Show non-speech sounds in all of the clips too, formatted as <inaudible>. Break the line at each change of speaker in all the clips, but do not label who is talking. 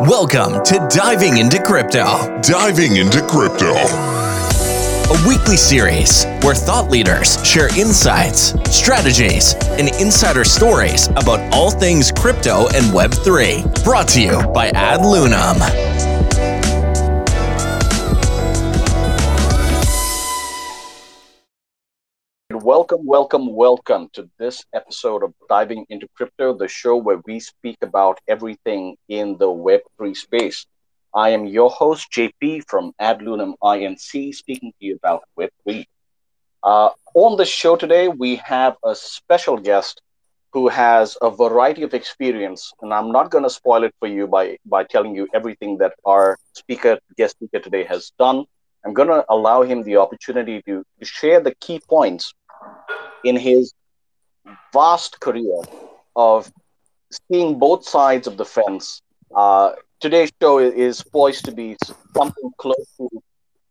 Welcome to Diving into Crypto,
Diving into Crypto.
a weekly series where thought leaders share insights, strategies, and insider stories about all things crypto and Web3. Brought to you by Ad
Welcome, welcome, welcome to this episode of Diving into Crypto, the show where we speak about everything in the Web3 space. I am your host, JP from AdLunam INC, speaking to you about Web3. Uh, on the show today, we have a special guest who has a variety of experience, and I'm not going to spoil it for you by, by telling you everything that our speaker, guest speaker today has done. I'm going to allow him the opportunity to, to share the key points in his vast career of seeing both sides of the fence. Uh, today's show is poised to be something close to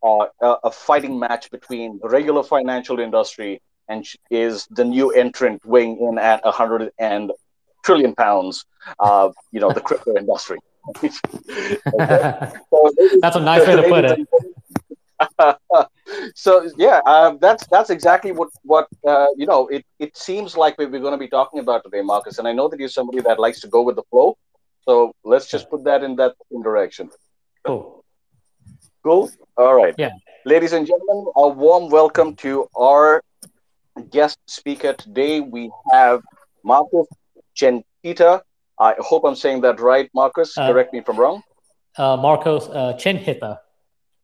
uh, a, a fighting match between the regular financial industry and is the new entrant weighing in at 100 and trillion pounds, uh, you know, the crypto industry. <laughs> <laughs> So,
That's a nice way to put it. <laughs>
so yeah, uh, that's that's exactly what what uh, you know. It it seems like we- we're going to be talking about today, Markose. And I know that you're somebody that likes to go with the flow. So let's just put that in that in direction.
Cool.
Cool. All right.
Yeah.
Ladies and gentlemen, a warm welcome to our guest speaker today. We have Markose Chenthitta. I hope I'm saying that right, Markose.
Uh,
Correct me if I'm wrong.
Uh, Markose uh, chin hitter.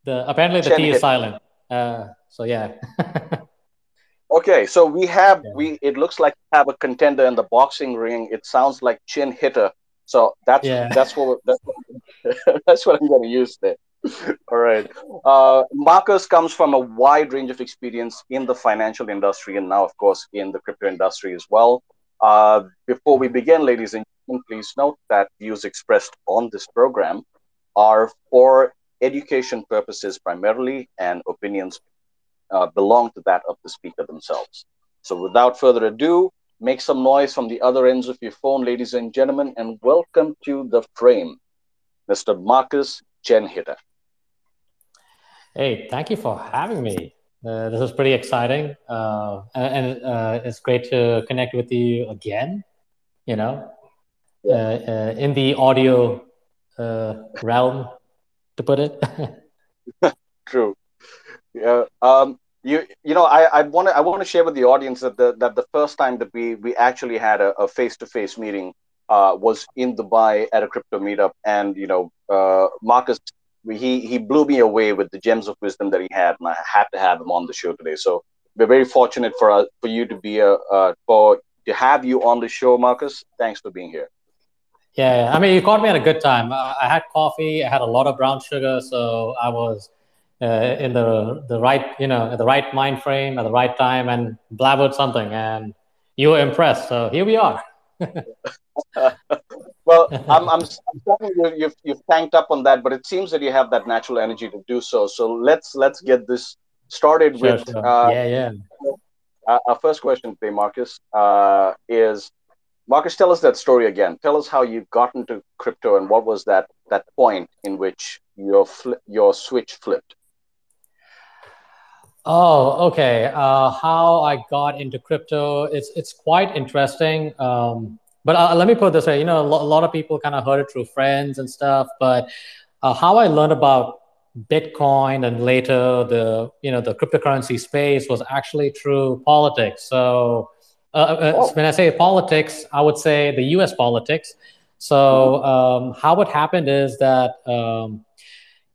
The apparently the T
Chin
is silent. Uh, so yeah. <laughs>
Okay, so we have
Yeah.
we. It looks like we have a contender in the boxing ring. It sounds like chin hitter. So that's
Yeah.
that's what that's what, <laughs> that's what I'm going to use there. <laughs> All right. Uh, Markose comes from a wide range of experience in the financial industry and now, of course, in the crypto industry as well. Uh, before we begin, ladies and gentlemen, please note that views expressed on this program are for education purposes primarily, and opinions uh, belong to that of the speaker themselves. So, without further ado, make some noise from the other ends of your phone, ladies and gentlemen, and welcome to the frame, Mr. Markose Chenhitter.
hey, thank you for having me. Uh, this is pretty exciting, uh, and, uh, it's great to connect with you again. You know, uh, uh, in the audio uh, realm, to put it. <laughs>
True. Yeah. Um, you you know I I want to I want to share with the audience that the that the first time that we we actually had a face to face meeting uh, was in Dubai at a crypto meetup, and you know uh, Markose he he blew me away with the gems of wisdom that he had, and I had to have him on the show today. So we're very fortunate for uh, for you to be a uh, for to have you on the show, Markose. Thanks for being here.
Yeah. I mean, you caught me at a good time. I, had coffee. I had a lot of brown sugar, so I was uh, in the the right, you know, the right mind frame at the right time, and blabbered something, and you were impressed. So here we are. <laughs>
well, I'm, I'm, I'm sorry you, you've, you've tanked up on that, but it seems that you have that natural energy to do so. So let's let's get this started
Sure,
with
sure.
uh,
yeah, yeah.
our, our first question today, Markose. Uh, is Markose, tell us that story again. Tell us how you got into crypto and what was that that point in which your fli your switch flipped.
Oh, okay. Uh, how I got into crypto, it's it's quite interesting. Um, but uh, let me put this way, you know, a lo- a lot of people kind of heard it through friends and stuff. But uh, how I learned about Bitcoin and later the you know the cryptocurrency space was actually through politics. So uh,
Oh.
when I say politics, I would say the U.S. politics. So um, how it happened is that. Um,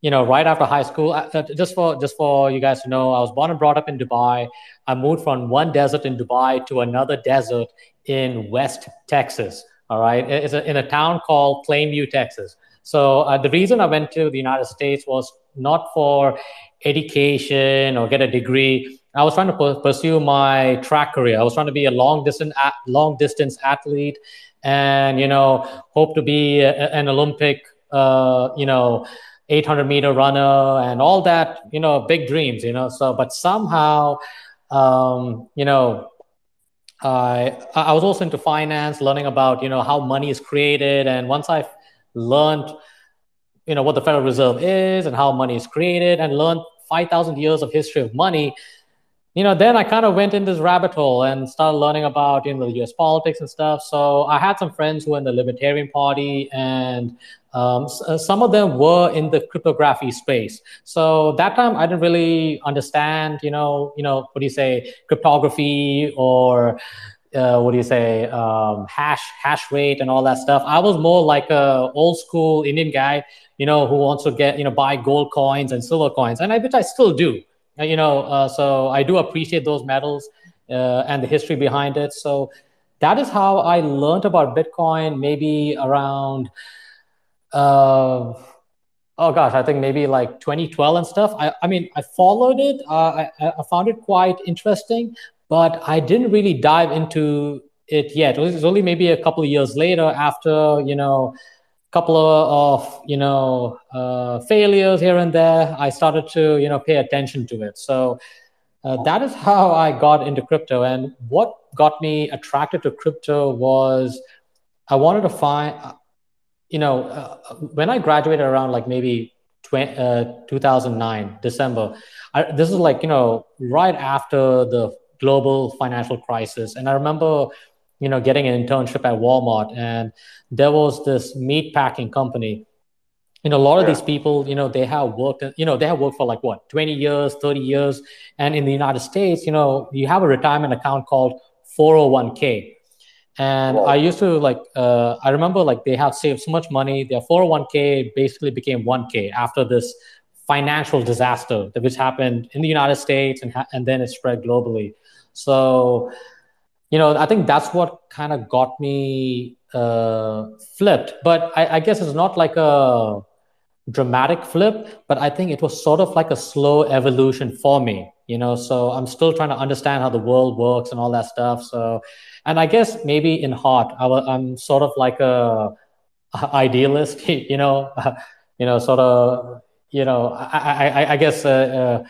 you know, right after high school, uh, just for just for you guys to know, I was born and brought up in Dubai. I moved from one desert in Dubai to another desert in West Texas. All right, it's a, in a town called Plainview, Texas. So uh, the reason I went to the United States was not for education or get a degree. I was trying to pu- pursue my track career. I was trying to be a long distance long distance athlete, and you know, hope to be a, an Olympic, uh, you know, 800 meter runner and all that. You know, big dreams. You know, so but somehow, um, you know, I I was also into finance, learning about you know how money is created, and once I learned you know what the Federal Reserve is and how money is created, and learned five thousand years of history of money, you know, then I kind of went in this rabbit hole and started learning about you know the U.S. politics and stuff. So I had some friends who were in the Libertarian Party, and um, uh, some of them were in the cryptography space. So that time I didn't really understand, you know, you know, what do you say, cryptography or uh, what do you say, um, hash hash rate and all that stuff. I was more like a old school Indian guy, you know, who wants to get you know buy gold coins and silver coins, and I which I still do. Uh, you know, uh, so I do appreciate those medals uh, and the history behind it. So that is how I learned about Bitcoin. Maybe around, uh, oh gosh, I think maybe like 2012 and stuff. I, I mean, I followed it. Uh, I, I found it quite interesting, but I didn't really dive into it yet. It was only maybe a couple of years later after you know couple of, of you know uh, failures here and there, I started to you know pay attention to it. So uh, that is how <laughs> I got into crypto. And what got me attracted to crypto was I wanted to find, uh, you know, uh, when I graduated around like maybe 20, uh, 2009 December. I, this is like you know right after the global financial crisis, and I remember you know, getting an internship at Walmart, and there was this meat packing company. You know, a lot of yeah. these people, you know, they have worked, you know, they have worked for like what, 20 years, 30 years. And in the United States, you know, you have a retirement account called 401k. And I used to like, uh, I remember like they have saved so much money. Their 401k basically became 1k after this financial disaster that which happened in the United States and, ha- and then it spread globally. So you know, I think that's what kind of got me uh, flipped. But I, I, guess it's not like a dramatic flip, but I think it was sort of like a slow evolution for me, you know. So I'm still trying to understand how the world works and all that stuff. So, and I guess maybe in heart, I, am sort of like a, a idealist, <laughs> you know, <laughs> you know, sort of, you know, I, I, I guess, uh, uh,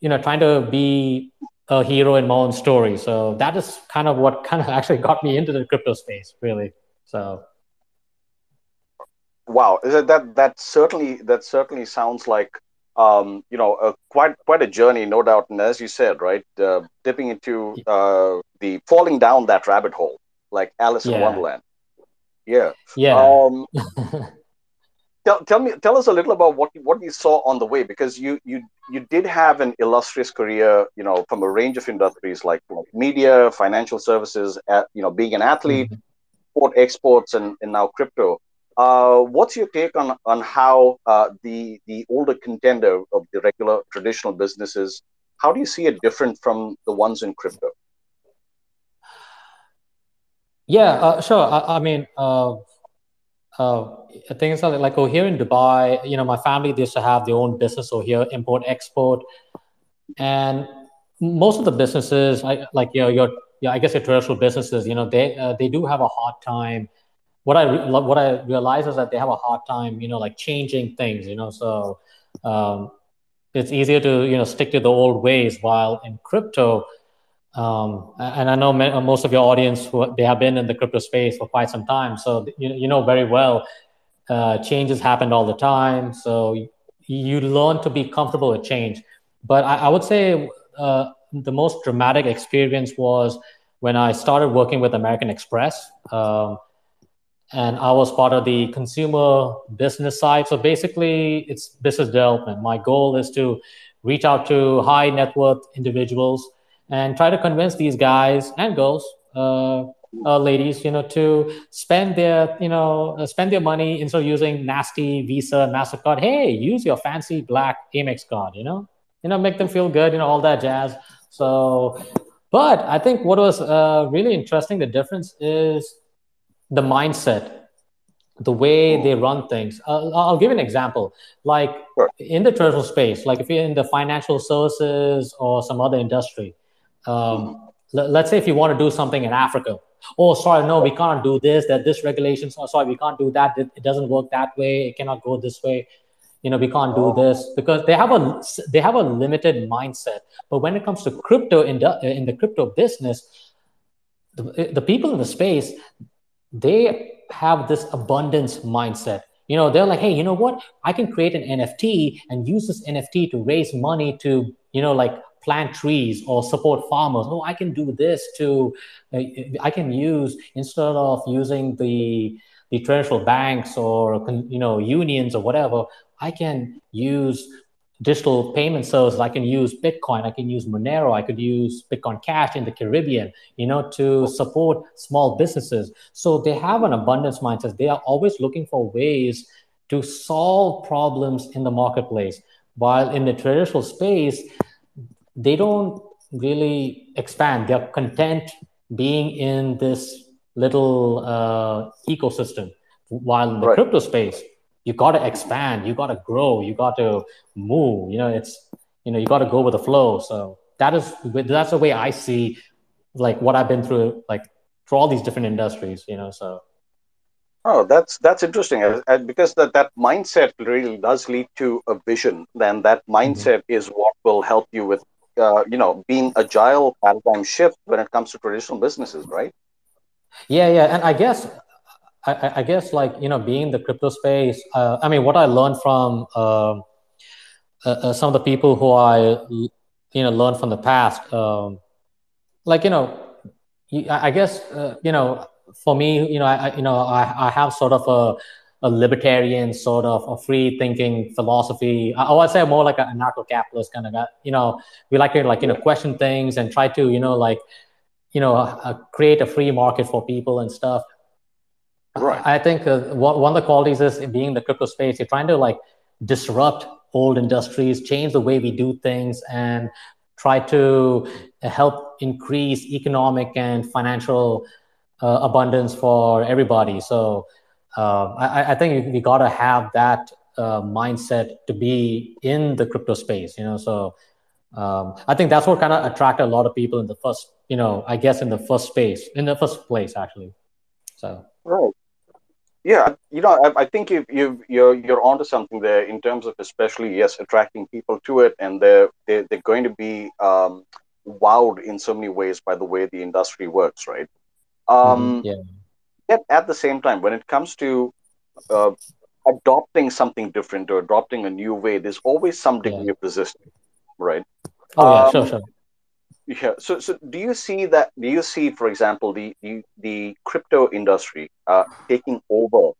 you know, trying to be a hero in my own story. So that is kind of what kind of <laughs> actually got me into the crypto space, really. So.
Wow, Is it that that certainly that certainly sounds like um, you know a, quite quite a journey, no doubt. And as you said, right, uh, dipping into uh, the falling down that rabbit hole, like Alice yeah. in Wonderland. Yeah.
Yeah.
Um, <laughs> tell, tell me tell us a little about what what you saw on the way because you you you did have an illustrious career you know from a range of industries like, media financial services at, you know being an athlete mm-hmm. exports and, and now crypto. Uh, what's your take on on how uh, the the older contender of the regular traditional businesses how do you see it different from the ones in crypto?
Yeah uh, sure. I, I mean uh, things like, like oh here in Dubai, you know, my family used to have their own business over here, import export, and most of the businesses, like, like you know, your yeah, I guess your traditional businesses, you know, they uh, they do have a hard time. What I re- what I realize is that they have a hard time, you know, like changing things, you know, so um, it's easier to you know stick to the old ways. While in crypto, um, and I know most of your audience they have been in the crypto space for quite some time, so you, you know very well uh, changes happen all the time. So you learn to be comfortable with change. But I, I would say uh, the most dramatic experience was when I started working with American Express. Um, and I was part of the consumer business side. So basically, it's business development. My goal is to reach out to high net worth individuals and try to convince these guys and girls, uh, uh, ladies, you know, to spend their, you know, uh, spend their money instead of using nasty Visa, Mastercard. Hey, use your fancy black Amex card. You know, you know, make them feel good. You know, all that jazz. So, but I think what was uh, really interesting, the difference is the mindset the way they run things. Uh, I'll give an example. Like sure. in the traditional space, like if you're in the financial services or some other industry, um, l- let's say if you want to do something in Africa, oh, sorry, no, we can't do this. That this regulations. Oh, sorry, we can't do that. It, it doesn't work that way. It cannot go this way. You know, we can't do this because they have a they have a limited mindset. But when it comes to crypto in the in the crypto business, the, the people in the space they have this abundance mindset you know they're like hey you know what i can create an nft and use this nft to raise money to you know like plant trees or support farmers. Oh i can do this to uh, i can use instead of using the the traditional banks or you know unions or whatever i can use digital payment services. I can use bitcoin. I can use monero. I could use bitcoin cash in the caribbean you know to support small businesses. So they have an abundance mindset. They are always looking for ways to solve problems in the marketplace. While in the traditional space they don't really expand. They're content being in this little uh, ecosystem. While in the right. crypto space, you got to expand, you got to grow, you got to move. You know, it's you know you got to go with the flow. So that is that's the way I see like what I've been through, like through all these different industries. You know, so.
Oh, that's that's interesting because that that mindset really does lead to a vision. Then that mindset mm-hmm. is what will help you with uh, you know being agile paradigm shift when it comes to traditional businesses right?
Yeah yeah and i guess i, I guess like you know being the crypto space uh, i mean what i learned from um, uh, uh, some of the people who i you know learned from the past um, like you know i guess uh, you know for me you know i you know i, I have sort of a a libertarian sort of a free thinking philosophy. I, I would say more like a anarcho-capitalist kind of guy. You know, we like to like you know question things and try to you know like you know uh, create a free market for people and stuff.
Right.
I think uh, one one of the qualities is being in the crypto space. You're trying to like disrupt old industries, change the way we do things, and try to help increase economic and financial uh, abundance for everybody. So uh, I, I, think we got to have that uh, mindset to be in the crypto space you know so um, i think that's what kind of attracted a lot of people in the first you know i guess in the first space in the first place actually so.
Right. Yeah you know i, I think you you you're you're onto something there in terms of especially yes attracting people to it and they're they're, they're going to be um, wowed in so many ways by the way the industry works right? Um,
mm-hmm. yeah
yet at the same time, when it comes to uh, adopting something different or adopting a new way, there's always some degree yeah. of resistance, right?
Oh yeah, um, sure, sure.
Yeah. So, so do you see that? Do you see, for example, the the, the crypto industry uh, taking over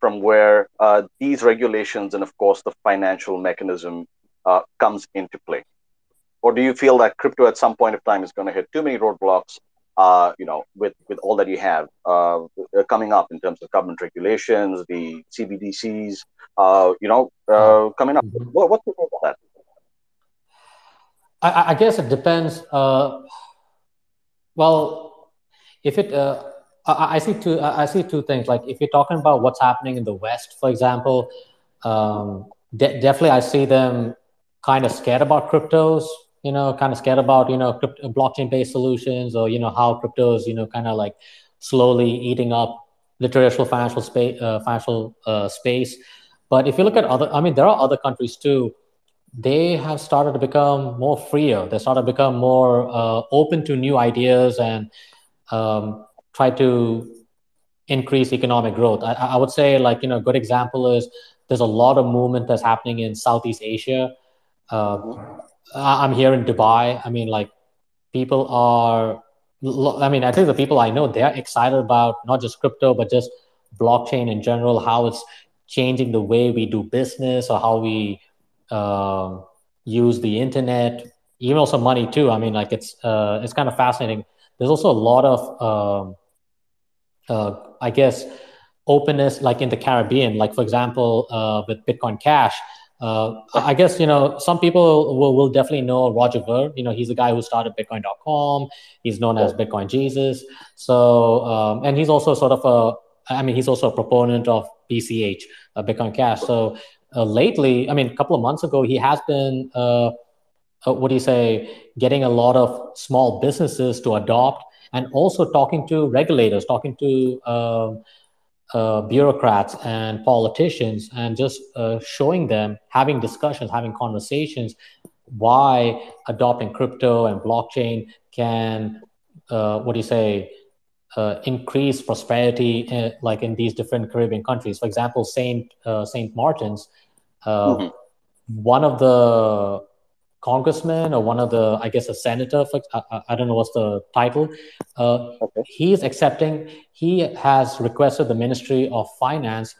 from where uh, these regulations and, of course, the financial mechanism uh, comes into play? Or do you feel that crypto at some point of time is going to hit too many roadblocks uh, you know, with, with all that you have uh, coming up in terms of government regulations, the CBDCs, uh, you know, uh, coming up. Mm-hmm. What, what do you think about that?
I, I guess it depends. Uh, well, if it, uh, I, I, see two. I see two things. Like if you're talking about what's happening in the West, for example, um, de- definitely I see them kind of scared about cryptos you know, kind of scared about, you know, crypto, blockchain-based solutions or, you know, how cryptos, you know, kind of like slowly eating up the traditional financial space, uh, financial uh, space. But if you look at other, I mean, there are other countries too. They have started to become more freer. They started to become more uh, open to new ideas and um, try to increase economic growth. I, I would say, like, you know, a good example is there's a lot of movement that's happening in Southeast Asia. Uh, I'm here in Dubai. I mean, like people are. I mean, I think the people I know they're excited about not just crypto but just blockchain in general, how it's changing the way we do business or how we uh, use the internet, even also money too. I mean, like it's uh, it's kind of fascinating. There's also a lot of, um, uh, I guess, openness, like in the Caribbean. Like for example, uh, with Bitcoin Cash, uh, I guess you know some people will, will definitely know Roger Ver. You know, he's the guy who started Bitcoin.com. He's known as Bitcoin Jesus. So, um, and he's also sort of a, I mean, he's also a proponent of BCH, uh, Bitcoin Cash. So, uh, lately, I mean, a couple of months ago, he has been, uh, uh, what do you say, getting a lot of small businesses to adopt, and also talking to regulators, talking to um, uh, bureaucrats and politicians and just uh, showing them, having discussions, having conversations, why adopting crypto and blockchain can, uh, what do you say, uh, increase prosperity, in, like in these different Caribbean countries. For example, Saint uh, Saint Martin's, uh, mm-hmm. one of the congressmen or one of the, I guess, a senator. For, I, I don't know what's the title. Uh, okay. He's accepting. He has requested the Ministry of Finance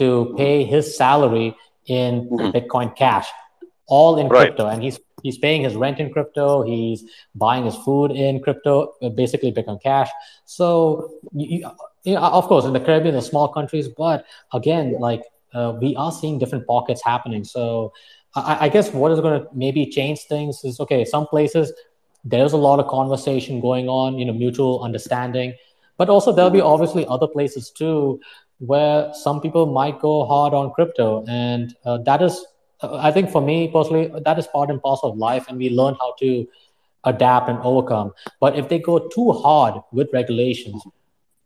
to pay his salary in mm-hmm. Bitcoin Cash, all in right. crypto, and he's he's paying his rent in crypto. He's buying his food in crypto, uh, basically Bitcoin Cash. So, you, you know, of course, in the Caribbean, the small countries, but again, like uh, we are seeing different pockets happening. So, I, I guess what is going to maybe change things is okay. Some places there's a lot of conversation going on, you know, mutual understanding, but also there'll be obviously other places too where some people might go hard on crypto, and uh, that is I think for me personally, that is part and parcel of life, and we learn how to adapt and overcome. But if they go too hard with regulations,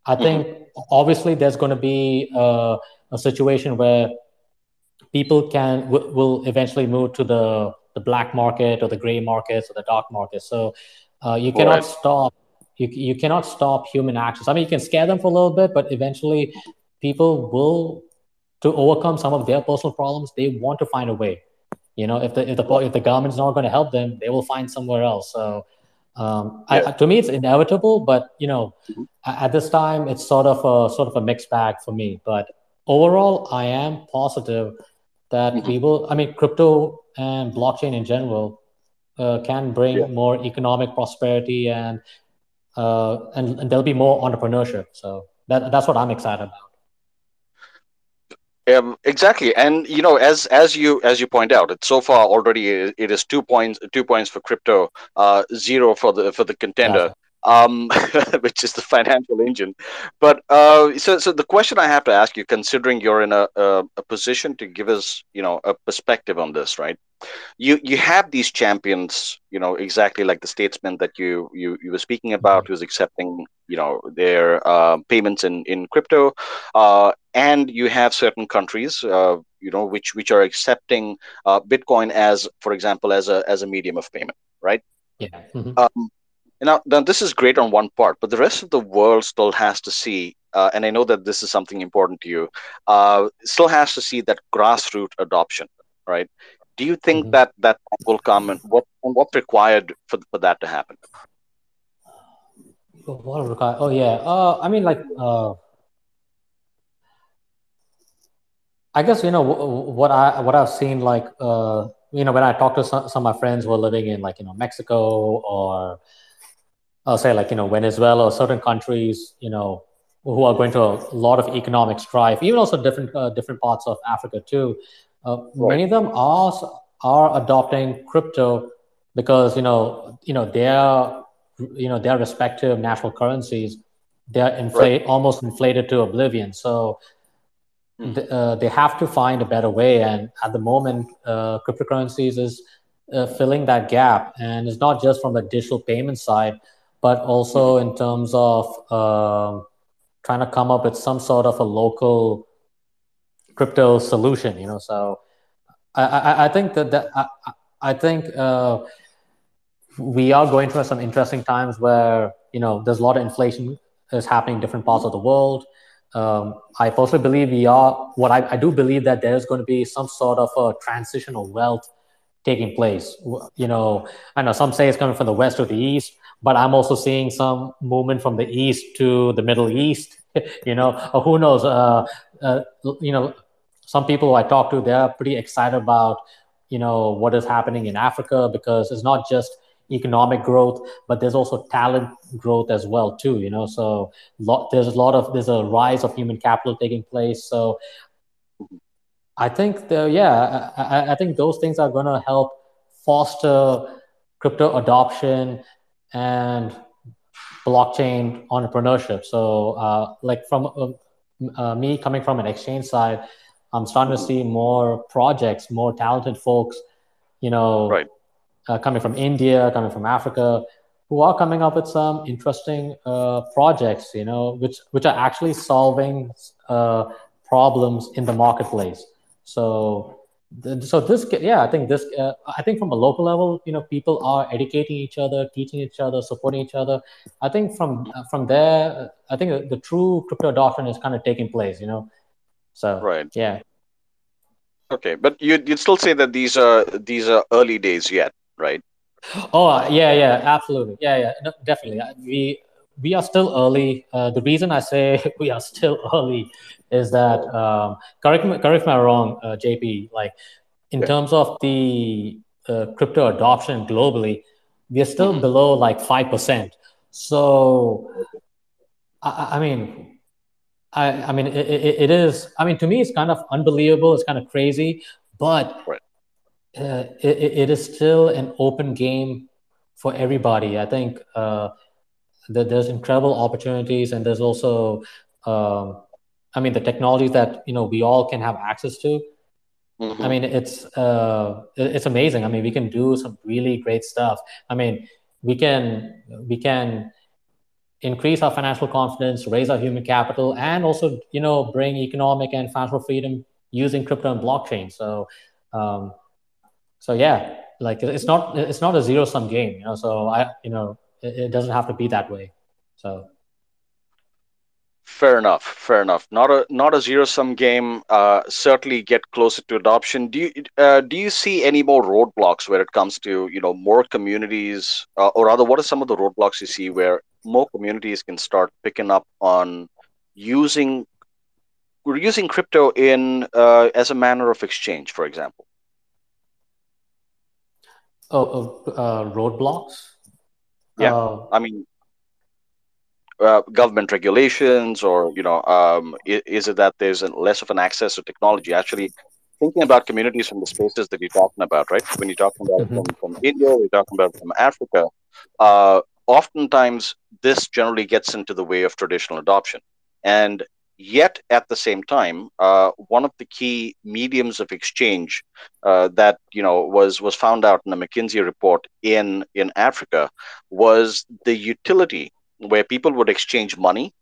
I think mm-hmm. obviously there's going to be a, a situation where people can w- will eventually move to the the black market or the gray markets or the dark market. So uh, you cannot right. stop you, you cannot stop human actions. I mean, you can scare them for a little bit, but eventually people will to overcome some of their personal problems, they want to find a way. You know, if the if the if the government's not going to help them, they will find somewhere else. So, um, yeah. I, to me, it's inevitable. But you know, at this time, it's sort of a sort of a mixed bag for me. But overall, I am positive that mm-hmm. we will. I mean, crypto and blockchain in general uh, can bring yeah. more economic prosperity and, uh, and and there'll be more entrepreneurship. So that that's what I'm excited about.
Um, exactly, and you know, as as you as you point out, it's so far already it is two points two points for crypto, uh, zero for the for the contender, um, <laughs> which is the financial engine. But uh, so so the question I have to ask you, considering you're in a, a, a position to give us you know a perspective on this, right? you you have these champions you know exactly like the statesman that you you, you were speaking about who's accepting you know their uh, payments in in crypto uh, and you have certain countries uh, you know which which are accepting uh, bitcoin as for example as a as a medium of payment right
yeah mm-hmm.
um, now, now this is great on one part but the rest of the world still has to see uh, and i know that this is something important to you uh, still has to see that grassroots adoption right? Do you think mm-hmm. that that will come and what what's required for, for that to happen?
What required? Oh yeah. Uh, i mean like uh, i guess you know what i what i've seen like uh, you know when i talk to some, some of my friends who are living in like you know mexico or i'll say like you know venezuela or certain countries you know who are going to a lot of economic strife even also different uh, different parts of africa too uh, right. Many of them are are adopting crypto because you know you know their you know their respective national currencies they're inflate right. almost inflated to oblivion. So mm. th- uh, they have to find a better way. And at the moment, uh, cryptocurrencies is uh, filling that gap, and it's not just from the digital payment side, but also in terms of um, trying to come up with some sort of a local crypto solution. You know, so I I, I think that that I, I think uh, we are going through some interesting times where you know there's a lot of inflation is happening in different parts of the world. Um, I personally believe we are what I, I do believe that there's going to be some sort of a transition of wealth taking place. You know, I know some say it's coming from the west or the east, but I'm also seeing some movement from the east to the Middle East. <laughs> you know, who knows? Uh, uh, you know, some people I talk to, they're pretty excited about, you know, what is happening in Africa because it's not just economic growth, but there's also talent growth as well too. You know, so there's a lot of there's a rise of human capital taking place. So I think the yeah, I, I think those things are going to help foster crypto adoption and blockchain entrepreneurship. So, uh, like from uh, uh, me coming from an exchange side, I'm starting to see more projects, more talented folks, you know,
right.
uh, coming from India, coming from Africa, who are coming up with some interesting uh, projects, you know, which which are actually solving uh, problems in the marketplace. So so this yeah i think this uh, i think from a local level you know people are educating each other teaching each other supporting each other. I think from uh, from there i think the true crypto adoption is kind of taking place you know? So
right.
yeah.
Okay but you'd, you'd still say that these are these are early days yet right?
Oh uh, yeah yeah absolutely. Yeah yeah no, definitely. Uh, we we are still early. Uh, the reason i say <laughs> we are still early is that um, correct me correct me if I'm wrong, uh, JP. Like in yeah. terms of the uh, crypto adoption globally, we are still mm-hmm. below like five percent. So, I, I, mean, I, I mean, it, it, it is. I mean, to me, it's kind of unbelievable. It's kind of crazy, but right. uh, it, it is still an open game for everybody. I think uh, that there's incredible opportunities, and there's also um, I mean, the technologies that you know we all can have access to. Mm-hmm. I mean, it's uh, it's amazing. I mean, we can do some really great stuff. I mean, we can we can increase our financial confidence, raise our human capital, and also you know bring economic and financial freedom using crypto and blockchain. So, um, so yeah, like it's not it's not a zero sum game. You know, so I you know it, it doesn't have to be that way. So.
Fair enough. Fair enough. Not a not a zero sum game. Uh, certainly get closer to adoption. Do you uh, do you see any more roadblocks where it comes to you know more communities, uh, or rather, what are some of the roadblocks you see where more communities can start picking up on using we're using crypto in uh, as a manner of exchange, for example?
Oh, uh, roadblocks.
Yeah, uh, I mean, uh, government regulations or you know um, is, is, it that there's less of an access to technology? Actually thinking about communities from the spaces that you're talking about right? When you're talking about mm-hmm. from, from, india we're talking about from africa uh, oftentimes this generally gets into the way of traditional adoption. And yet at the same time uh, one of the key mediums of exchange uh, that you know was was found out in the mckinsey report in in africa was the utility where people would exchange money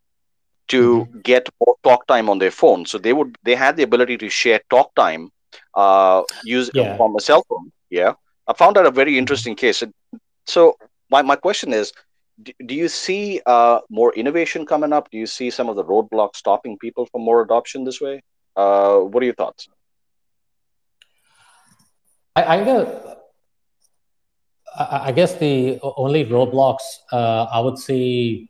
to mm-hmm. get more talk time on their phone. So they would they had the ability to share talk time uh, use yeah. from a cell phone. Yeah, I found that a very interesting case. So my my question is. Do, do you see uh, more innovation coming up? Do you see some of the roadblocks stopping people from more adoption this way? Uh, what are your thoughts?
I, I I guess the only roadblocks uh, I would see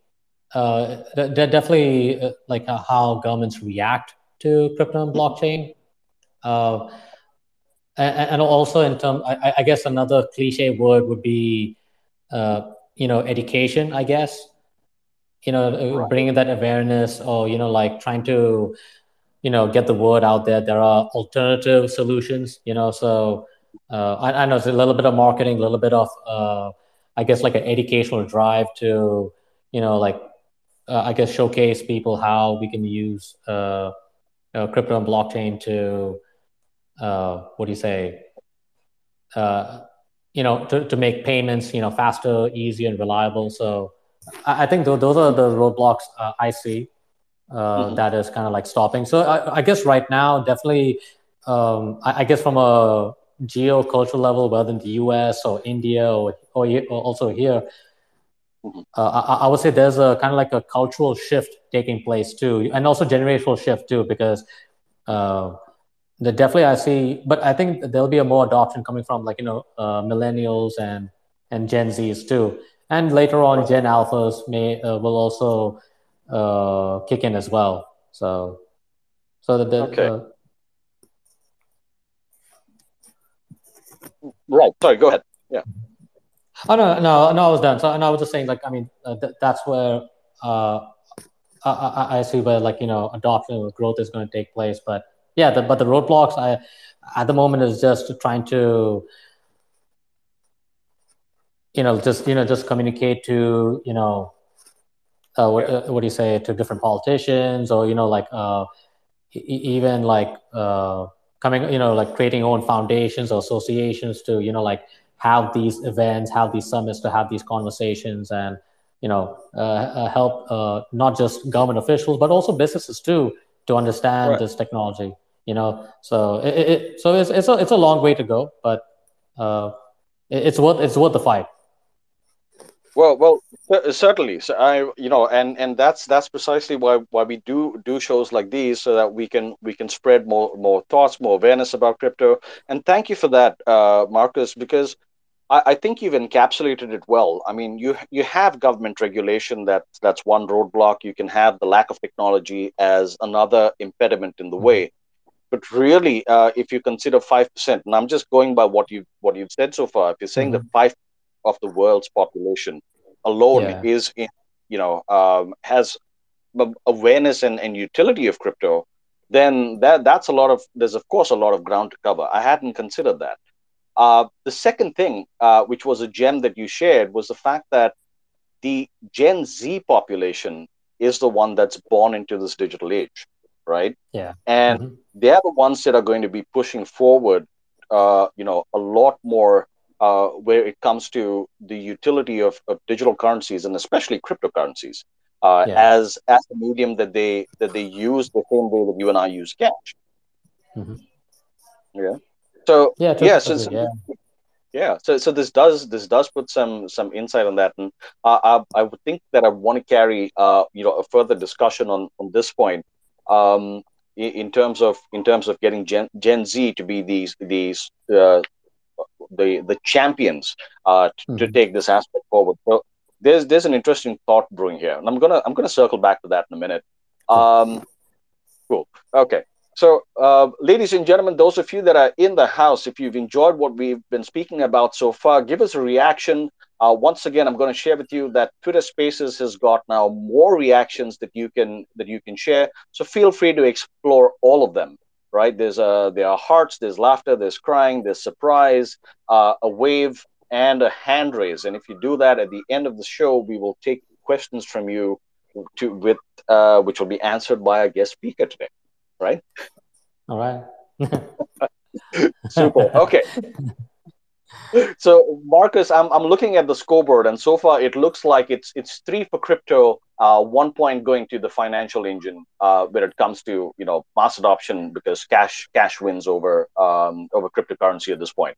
uh, they're definitely uh, like uh, how governments react to crypto and blockchain, uh, and, and, also in terms, I, I, guess another cliche word would be, uh, you know, education. I guess, you know, right. bringing that awareness, or you know, like trying to, you know, get the word out there. There are alternative solutions. You know, so uh, I, I, know it's a little bit of marketing, a little bit of, uh, I guess, like an educational drive to, you know, like, uh, I guess, showcase people how we can use uh, crypto and blockchain to, uh, what do you say, uh, you know, to, to make payments, you know, faster, easier, and reliable. So I, I think th- those are the roadblocks I see mm-hmm. that is kind of like stopping. So I, I guess right now, definitely, um, I, I guess from a geocultural level, whether in the US or India or, or, or also here, mm-hmm. uh, I, I, would say there's a kind of like a cultural shift taking place too, and also generational shift too, because uh, the definitely I see, but I think there'll be a more adoption coming from like you know uh, millennials and and Gen Zs too, and later on Gen Alphas may uh, will also uh, kick in as well. So, so the, the
okay. Right. Sorry. Go ahead. Yeah.
Oh no, no, no. I was done. So, and I was just saying, like, I mean, uh, th- that's where uh, I, I, I, see where, like, you know, adoption growth is going to take place. But yeah, the, but the roadblocks, I at the moment is just trying to, you know, just you know, just communicate to, you know, uh, what, uh, what do you say to different politicians, or you know, like, uh, e- even like. Uh, coming, you know, like creating own foundations or associations to, you know, like have these events, have these summits, to have these conversations, and you know, uh, uh, help uh, not just government officials but also businesses too to understand right. this technology. you know. So it, it so it's it's a it's a long way to go, but uh, it, it's worth it's worth the fight.
Well, well, certainly. So I, you know, and and that's that's precisely why why we do do shows like these so that we can we can spread more more thoughts, more awareness about crypto. And thank you for that, uh, Markose, because I, I think you've encapsulated it well. I mean, you you have government regulation that that's one roadblock. You can have the lack of technology as another impediment in the mm-hmm. way. But really, uh, if you consider five percent, and I'm just going by what you what you've said so far, if you're saying mm-hmm. that five of the world's population alone yeah. is in, you know um, has awareness and, and utility of crypto, then that that's a lot of there's of course a lot of ground to cover. I hadn't considered that. Uh, the second thing, uh, which was a gem that you shared, was the fact that the Gen Z population is the one that's born into this digital age, right?
Yeah.
And mm-hmm. they're the ones that are going to be pushing forward, uh, you know, a lot more uh, where it comes to the utility of, of digital currencies and especially cryptocurrencies uh, yeah. as as a medium that they that they use the same way that you and I use cash. Mm-hmm. Yeah. So yeah, yeah, so, so, yeah. yeah. So so this does this does put some some insight on that, and uh, I I would think that I want to carry uh you know a further discussion on on this point. Um, in, in terms of in terms of getting Gen, Gen Z to be these these uh, the the champions uh, mm-hmm. to take this aspect forward. So there's there's an interesting thought brewing here, and I'm gonna I'm gonna circle back to that in a minute. Um, cool. Okay. So, uh, ladies and gentlemen, those of you that are in the house, if you've enjoyed what we've been speaking about so far, give us a reaction. Uh, once again, I'm going to share with you that Twitter Spaces has got now more reactions that you can that you can share. So feel free to explore all of them. Right? There's a there are hearts, there's laughter, there's crying, there's surprise, uh, a wave, and a hand raise. And if you do that at the end of the show, we will take questions from you to with uh, which will be answered by our guest speaker today right?
All right. <laughs>
Super. Okay. <laughs> So Markose, I'm I'm looking at the scoreboard, and so far it looks like it's it's three for crypto, uh, one point going to the financial engine uh, when it comes to you know mass adoption because cash cash wins over um, over cryptocurrency at this point.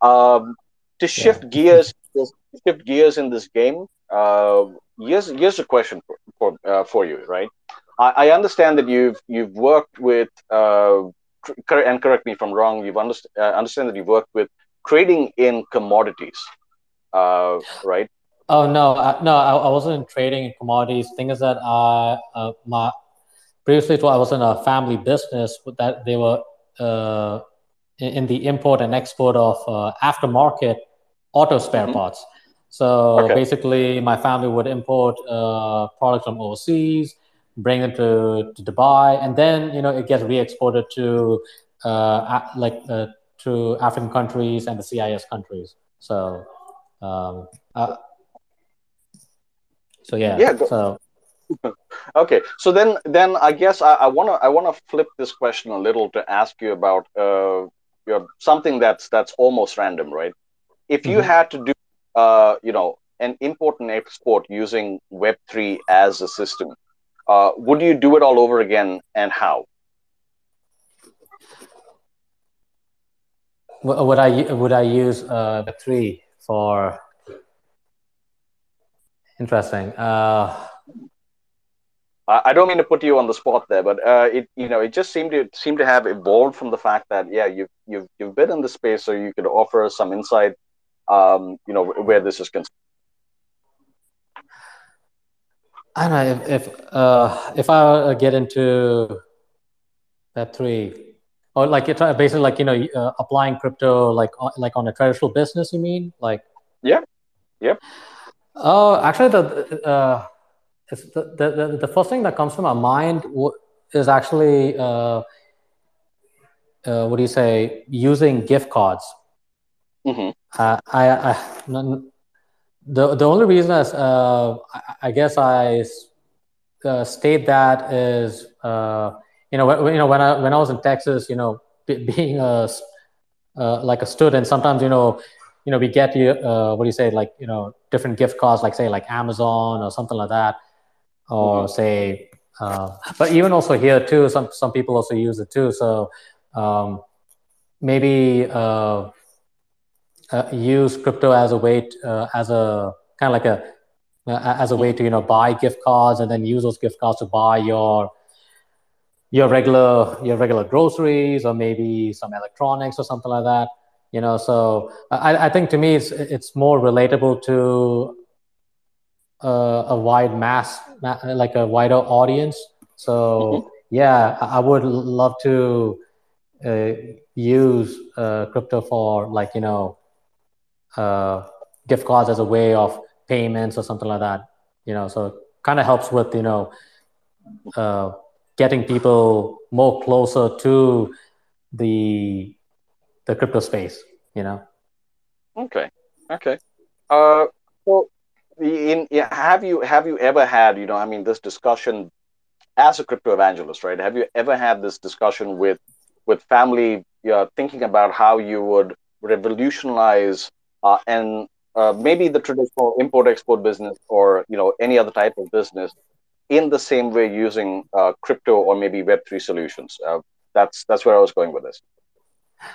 Um, to shift yeah. gears, shift gears in this game. Uh, here's here's a question for for, uh, for you, right? I, I understand that you've you've worked with uh, and correct me if I'm wrong. You've underst- uh, understand that you've worked with trading in commodities, uh, right?
Oh no, no, I, I, wasn't trading in commodities. Thing is that uh, uh, my previously I was in a family business that they were uh, in, in, the import and export of uh, aftermarket auto spare mm-hmm. parts. So okay. basically, my family would import uh, products from overseas bring them to, to Dubai, and then you know it gets re-exported to uh, like uh, to African countries and the CIS countries. So, um, uh, so yeah. Yeah. So.
okay, so then then I guess I want to I want to flip this question a little to ask you about uh, your, something that's that's almost random, right? If you mm-hmm. had to do uh, you know an import and export using Web three as a system, uh, would you do it all over again, and how?
Would I would I use uh, the three for? Interesting. Uh,
I don't mean to put you on the spot there, but uh, it you know it just seemed to seem to have evolved from the fact that yeah you've you've you've been in the space, so you could offer some insight, um, you know where this is concerned.
I don't know if if, uh, if I get into that three, or like it's basically like you know uh, applying crypto like like on a traditional business. You mean like?
Yeah. Yep.
Oh, uh, actually, the uh, the, the the first thing that comes to my mind is actually uh, uh, what do you say? Using gift cards. Mm-hmm. Uh, I, I the the only reason is, uh, I, I, guess I uh, state that is uh, you know when, you know when I when I was in Texas, you know, <laughs> being a uh, like a student, sometimes you know you know we get you uh, what do you say like you know different gift cards like say like Amazon or something like that, or mm-hmm. say uh, but even also here too, some some people also use it too. So um, maybe uh, uh, use crypto as a way to, uh, as a kind of like a as a way to you know buy gift cards and then use those gift cards to buy your your regular your regular groceries or maybe some electronics or something like that you know? So i, I think to me it's it's more relatable to uh, a wide mass like a wider audience. So mm-hmm. yeah i would love to uh, use uh, crypto for like you know uh, gift cards as a way of payments or something like that you know? So kind of helps with you know uh, getting people more closer to the the crypto space you know?
Okay. Okay. Uh well in, in have you have you ever had you know i mean this discussion as a crypto evangelist right? Have you ever had this discussion with with family uh, thinking about how you would revolutionize uh, and uh, maybe the traditional import export business or you know any other type of business in the same way using uh, crypto or maybe Web3 solutions. Uh, that's that's where I was going with this.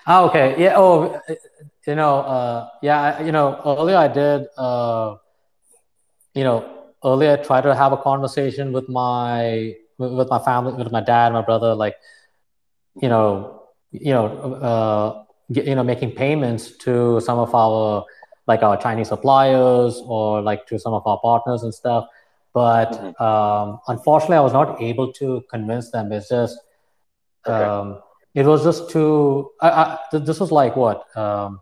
Oh, okay. Yeah. Oh, you know. Uh, yeah. You know. Earlier, I did. Uh, you know, earlier I tried to have a conversation with my with my family, with my dad, my brother, like, you know, you know, uh, you know, making payments to some of our like our Chinese suppliers or like to some of our partners and stuff. But mm-hmm. um, unfortunately, I was not able to convince them. It's just, okay. um, it was just too. I, I, this was like what, um,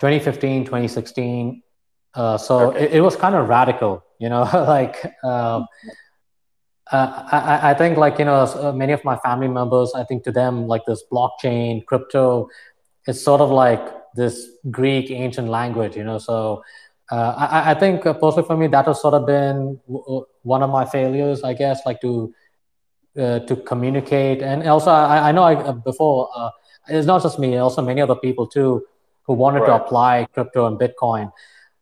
2015, 2016. Uh, so okay. it, it, was kind of radical, you know, <laughs> like. Um, uh, I, I, think like you know uh, many of my family members i think to them like this blockchain crypto it's sort of like this Greek ancient language, you know. So uh, I, I, think uh, personally for me, that has sort of been w- one of my failures, I guess, like to uh, to communicate. And also, I, I know I, uh, before uh, it's not just me, also many other people too who wanted right. to apply crypto and Bitcoin.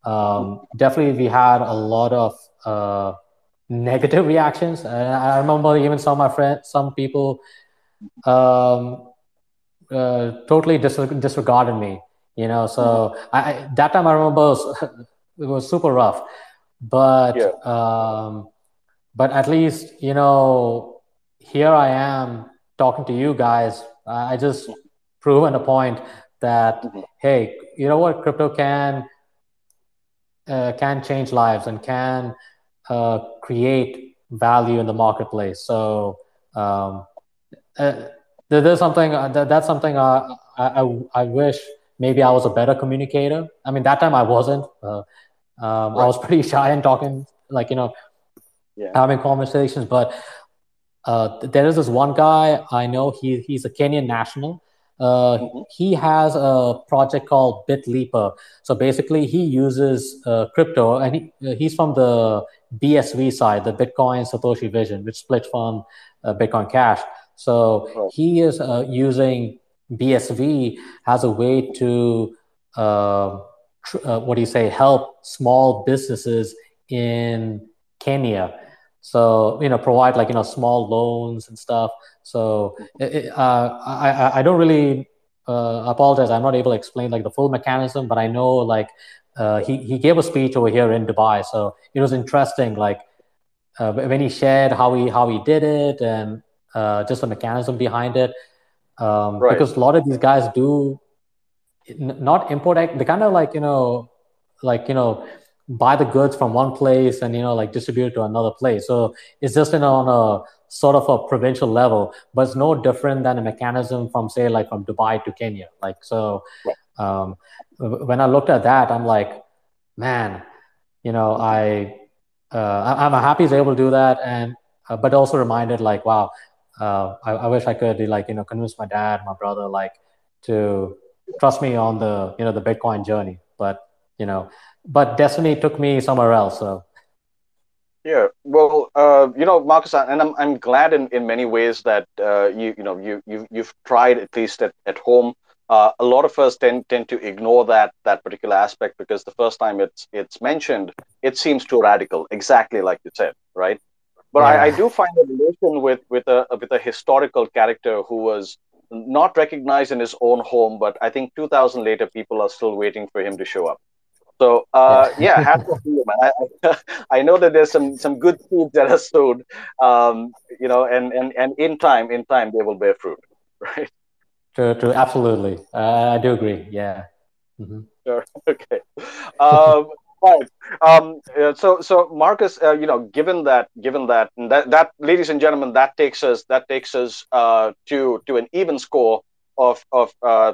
Um, definitely, we had a lot of uh, negative <laughs> reactions. I remember even some of my friends, some people. Um, uh, totally dis- disregarded me you know so I, that time i remember <laughs> it was, super rough but yeah. um, but at least you know here i am talking to you guys i just proven a point that mm-hmm. hey you know what crypto can uh, can change lives and can uh, create value in the marketplace so um, uh, there's something uh, that, that's something uh, I, I, I wish maybe I was a better communicator. I mean, that time I wasn't. Um, right. I was pretty <laughs> shy and talking, like you know, yeah. having conversations. But uh, there is this one guy I know. He he's a Kenyan national. Uh, mm-hmm. He has a project called BitLeaper. So basically, he uses uh, crypto, and he, uh, he's from the BSV side, the Bitcoin Satoshi Vision, which split from uh, Bitcoin Cash. So right. he is uh, using BSV as a way to uh, tr- uh, what do you say help small businesses in Kenya. So you know provide like you know small loans and stuff. So it, uh, I I don't really uh, apologize. I'm not able to explain like the full mechanism, but I know like uh, he he gave a speech over here in Dubai, so it was interesting. Like uh, when he shared how he how he did it and uh, just the mechanism behind it um, right. because a lot of these guys do not import they kind of like you know like you know buy the goods from one place and you know like distribute it to another place. So it's just you know on a sort of a provincial level but it's no different than a mechanism from say like from dubai to kenya. Like so um, when i looked at that i'm like man you know i uh, i'm happy he's able to do that. And uh, but also reminded like wow uh, I, I, wish I could like you know convince my dad, my brother, like to trust me on the you know the Bitcoin journey. But you know, but destiny took me somewhere else. So
yeah, well, uh, you know, Markose, and I'm I'm glad in, in many ways that uh, you you know you you you've tried at least at, at home. Uh, a lot of us tend tend to ignore that that particular aspect because the first time it's it's mentioned, it seems too radical. Exactly like you said, right? But yeah. I, I, do find a relation with with a with a historical character who was not recognized in his own home, but I think 2,000 later, people are still waiting for him to show up. So uh, yeah, hats off to you, man. I, I, know that there's some some good seeds that are sowed, um, you know, and and and in time, in time, they will bear fruit, <laughs> right?
True, true, absolutely. Uh, I do agree. Yeah.
Mm-hmm. Sure. <laughs> Okay. Um, right. Um, so, so Markose, uh, you know, given that, given that, that, that, ladies and gentlemen, that takes us, that takes us uh, to to an even score of of uh,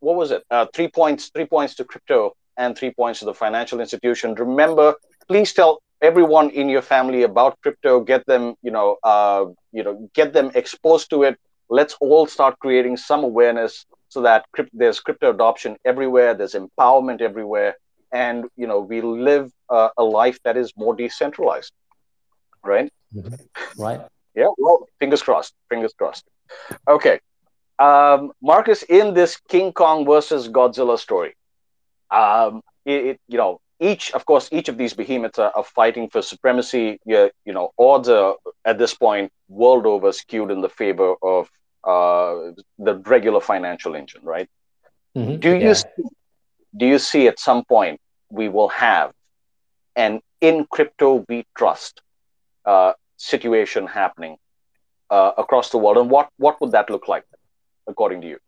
what was it? Uh, three points, three points to crypto and three points to the financial institution. Remember, please tell everyone in your family about crypto. Get them, you know, uh, you know, get them exposed to it. Let's all start creating some awareness so that crypt- there's crypto adoption everywhere. There's empowerment everywhere, and you know, we live uh, a life that is more decentralized. Right.
Mm-hmm. Right. <laughs>
yeah. Well, fingers crossed. Fingers crossed. Okay. Um, Markose, in this King Kong versus Godzilla story, um, it, it, you know, each, of course, each of these behemoths are, are fighting for supremacy. You, you know, odds are at this point world over skewed in the favor of uh, the regular financial engine, right? Mm-hmm. Do you yeah. see, do you see at some point we will have an in crypto we trust uh, situation happening uh, across the world, and what what would that look like, according to you?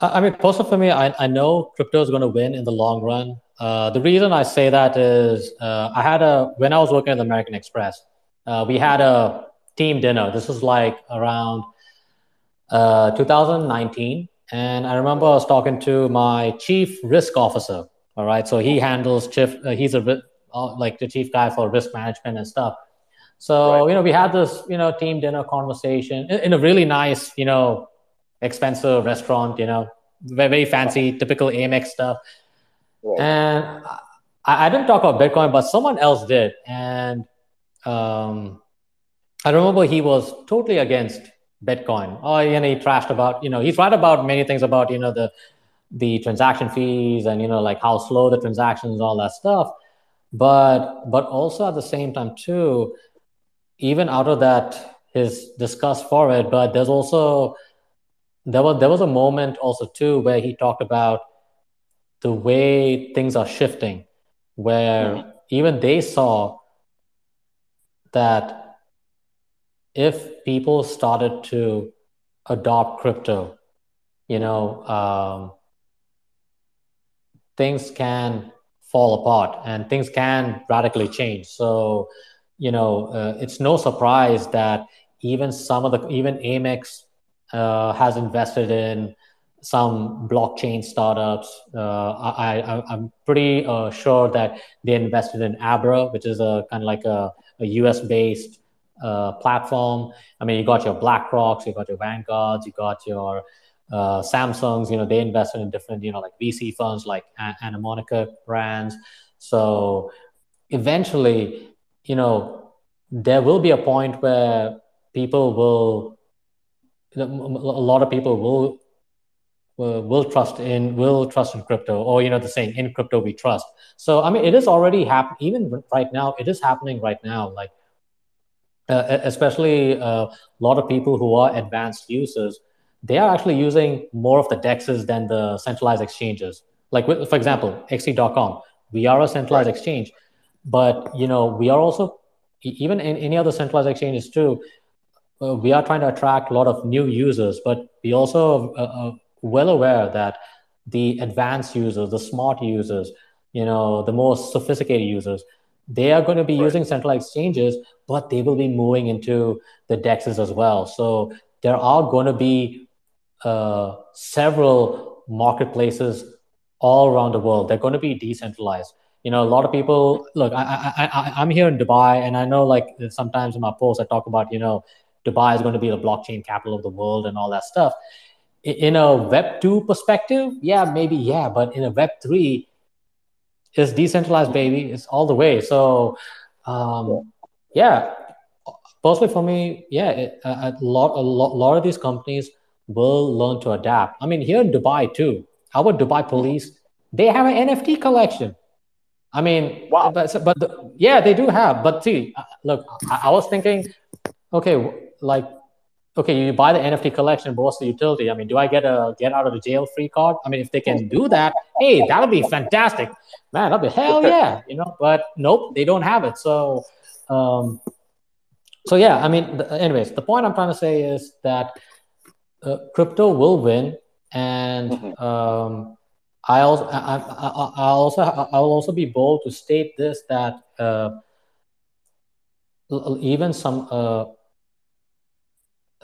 I mean, personally for me, I, I know crypto is going to win in the long run. Uh, the reason I say that is uh, I had a, when I was working at the American Express, uh, we had a team dinner. This was like around uh, 2019. And I remember I was talking to my chief risk officer. All right. So he handles chief, uh, he's a, uh, like the chief guy for risk management and stuff. So, right. you know, we had this, you know, team dinner conversation in, in a really nice, you know, expensive restaurant, you know, very, very fancy, typical Amex stuff. Right. And I, I, didn't talk about Bitcoin, but someone else did. And um, I remember he was totally against Bitcoin. Oh, you know, he trashed about, you know, he's right about many things about, you know, the the transaction fees and you know, like how slow the transactions, all that stuff. But but also at the same time too, even out of that his disgust for it, but there's also there was there was a moment also too where he talked about the way things are shifting, where mm-hmm. even they saw that if people started to adopt crypto, you know, um, things can fall apart and things can radically change. So, you know, uh, it's no surprise that even some of the even Amex uh, has invested in some blockchain startups. Uh, I, am pretty uh, sure that they invested in Abra, which is a kind of like a, a US based uh, platform. I mean, you got your BlackRocks, you got your Vanguards, you got your uh, Samsungs. You know, they invested in different, you know, like VC funds like Animoca brands. So eventually, you know, there will be a point where people will a lot of people will will trust in will trust in crypto or you know the saying in crypto we trust so i mean it is already happening even right now it is happening right now like uh, especially uh, a lot of people who are advanced users they are actually using more of the dexes than the centralized exchanges. Like for example xt.com we are a centralized exchange but you know we are also even in any other centralized exchanges too uh, we are trying to attract a lot of new users, but we also are uh, uh, well aware that the advanced users, the smart users, you know, the most sophisticated users, they are going to be right. using centralized exchanges, but they will be moving into the dexes as well. So there are going to be uh, several marketplaces all around the world. They're going to be decentralized. You know, a lot of people look. I, I, I, I'm here in Dubai, and I know, like sometimes in my posts, I talk about, you know, Dubai is going to be the blockchain capital of the world and all that stuff. In a Web 2 perspective, yeah, maybe, yeah, but in a Web 3, it's decentralized, baby. It's all the way. So, um, yeah, personally for me, yeah, it, a, lot, a lot, a lot of these companies will learn to adapt. I mean, here in Dubai too, our Dubai police, they have an NFT collection. I mean,
wow.
But, but the, yeah, they do have. But see, uh, look, I, I, was thinking, okay, like, okay, you buy the NFT collection, but what's the utility? I mean, do I get a get out of the jail free card? I mean, if they can do that, hey, that would be fantastic, man. That'd be hell <laughs> yeah, you know. But nope, they don't have it. So, um, so yeah, I mean, the, anyways, the point I'm trying to say is that uh, crypto will win, and mm-hmm. um, I also I, I, I also I will also be bold to state this that uh, even some uh,